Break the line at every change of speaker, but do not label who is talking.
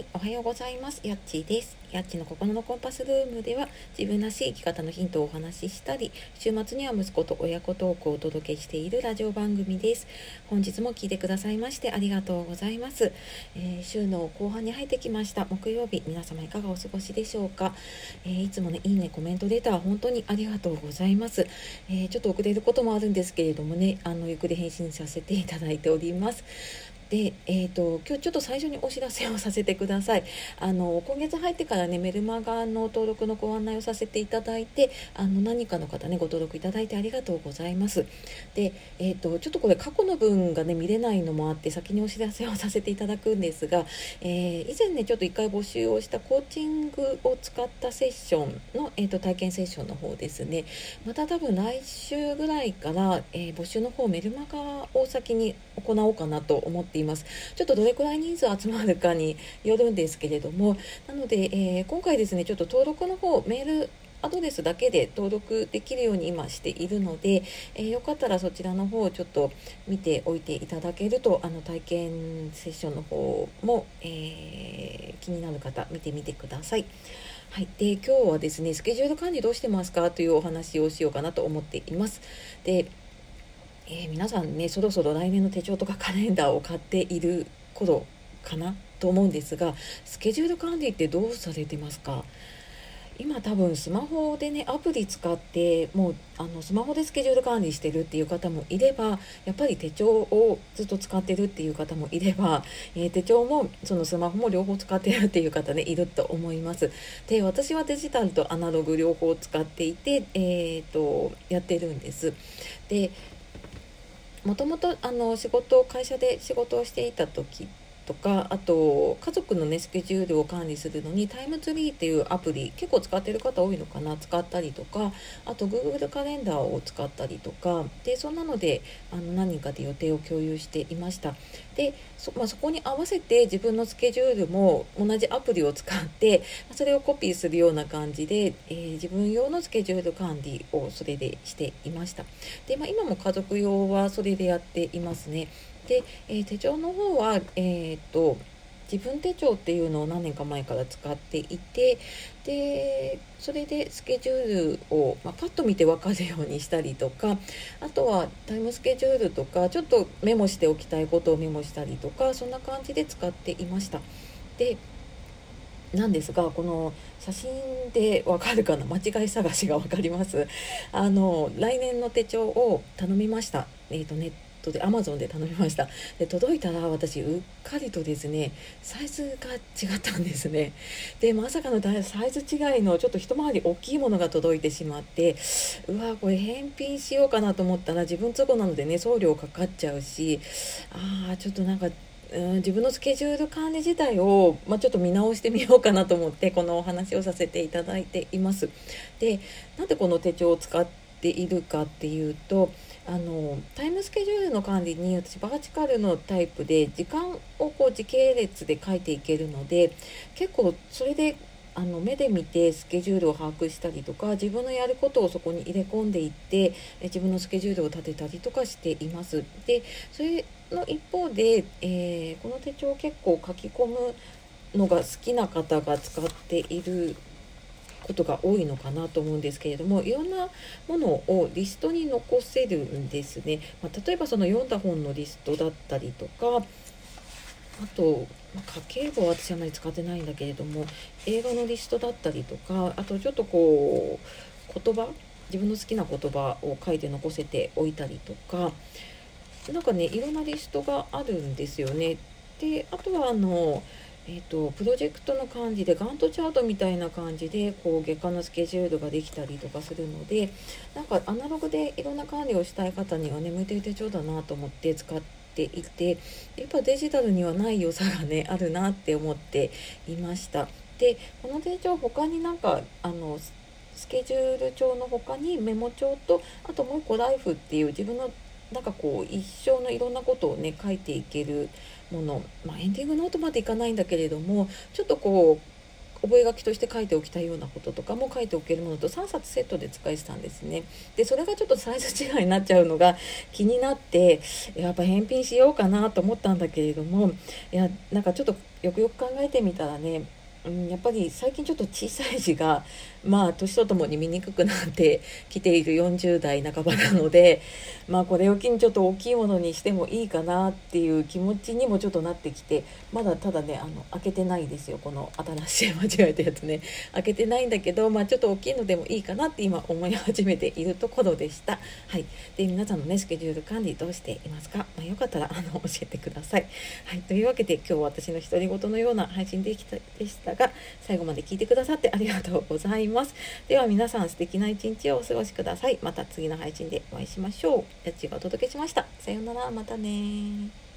い、おはようございます。やっちーです。やっちの心のコンパスルームでは自分らしい生き方のヒントをお話ししたり、週末には息子と親子トークをお届けしているラジオ番組です。本日も聞いてくださいましてありがとうございます。えー、週の後半に入ってきました。木曜日、皆様いかがお過ごしでしょうか。えー、いつもね、いいね、コメントレター本当にありがとうございます。えー、ちょっと遅れることもあるんですけれどもね、あのゆっくり返信させていただいております。で、えーと、今日ちょっと最初にお知らせをさせてください。あの今月入ってからねメルマガの登録のご案内をさせていただいてあの何かの方ねご登録いただいてありがとうございます。で、えーと、ちょっとこれ過去の分がね見れないのもあって先にお知らせをさせていただくんですが、えー、以前ねちょっと1回募集をしたコーチングを使ったセッションの、えーと、体験セッションの方ですね。また多分来週ぐらいから、えー、募集の方メルマガを先に行おうかなと思っていますちょっとどれくらい人数集まるかによるんですけれどもなので、えー、今回ですねちょっと登録の方メールアドレスだけで登録できるように今しているので、えー、よかったらそちらの方をちょっと見ておいていただけるとあの体験セッションの方も、えー、気になる方見てみてください。はい、で今日はですねスケジュール管理どうしてますかというお話をしようかなと思っています。でえー、皆さんねそろそろ来年の手帳とかカレンダーを買っている頃かなと思うんですがスケジュール管理ってどうされてますか？今多分スマホでねアプリ使ってもうあのスマホでスケジュール管理してるっていう方もいればやっぱり手帳をずっと使ってるっていう方もいれば、えー、手帳もそのスマホも両方使ってるっていう方ねいると思います。で私はデジタルとアナログ両方使っていて、えーとやってるんです。でもともとあの仕事会社で仕事をしていた時とかあと家族のねスケジュールを管理するのにタイムツリーっていうアプリ結構使ってる方多いのかな使ったりとかあと Google カレンダーを使ったりとかでそんなのであの何人かで予定を共有していました。でそ,、まあ、そこに合わせて自分のスケジュールも同じアプリを使ってそれをコピーするような感じで、えー、自分用のスケジュール管理をそれでしていました。で、まあ、今も家族用はそれでやっていますね。で、えー、手帳の方は、えーと、自分手帳っていうのを何年か前から使っていてでそれでスケジュールを、まあ、パッと見て分かるようにしたりとかあとはタイムスケジュールとかちょっとメモしておきたいことをメモしたりとかそんな感じで使っていました。でなんですがこの写真でわかるかな？間違い探しが分かります。あの来年の手帳を頼みました。えっ、ー、とネットで Amazon で頼みましたで届いたら私うっかりとですねサイズが違ったんですねでまさかのサイズ違いのちょっと一回り大きいものが届いてしまってうわこれ返品しようかなと思ったら自分都合なのでね送料かかっちゃうしああちょっとなんかうん自分のスケジュール管理自体を、まあ、ちょっと見直してみようかなと思ってこのお話をさせていただいています。でなんでこの手帳を使っているかっていうとあのタイムスケジュールの管理に私バーチカルのタイプで時間をこう時系列で書いていけるので結構それであの目で見てスケジュールを把握したりとか自分のやることをそこに入れ込んでいって自分のスケジュールを立てたりとかしています。でそれの一方で、えー、この手帳を結構書き込むのが好きな方が使っていることが多いのかなと思うんですけれどもいろんなものをリストに残せるんですね、まあ、例えばその読んだ本のリストだったりとかあと、まあ、家計簿は私あまり使ってないんだけれども映画のリストだったりとかあとちょっとこう言葉自分の好きな言葉を書いて残せておいたりとか何かねいろんなリストがあるんですよね。であとはあのえーと、プロジェクトの感じでガントチャートみたいな感じでこう月間のスケジュールができたりとかするのでなんかアナログでいろんな管理をしたい方には眠いてる手帳だなと思って使っていてやっぱデジタルにはない良さがね あるなって思っていました。でこの手帳他になんかあのスケジュール帳の他にメモ帳とあともう一個ライフっていう自分のなんかこう一生のいろんなことをね書いていけるもの、まあ、エンディングノートまでいかないんだけれどもちょっとこう覚書として書いておきたいようなこととかも書いておけるものと3冊セットで使えてたんですね。でそれがちょっとサイズ違いになっちゃうのが 気になってやっぱ返品しようかなと思ったんだけれどもいやなんかちょっとよくよく考えてみたらねうん、やっぱり最近ちょっと小さい字が まあ年とともに見にくくなってきている40代半ばなので まあこれを機にちょっと大きいものにしてもいいかなっていう気持ちにもちょっとなってきてまだただねあの開けてないですよこの新しい間違えたやつね。開けてないんだけどまあちょっと大きいのでもいいかなって今思い始めているところでした。はい。で皆さんのねスケジュール管理どうしていますか、まあ、よかったらあの教えてください。はい。というわけで今日私の独り言のような配信できたでした。したが最後まで聞いてくださってありがとうございます。では皆さん素敵な一日をお過ごしください。また次の配信でお会いしましょう。やっちがお届けしました。さようなら。またね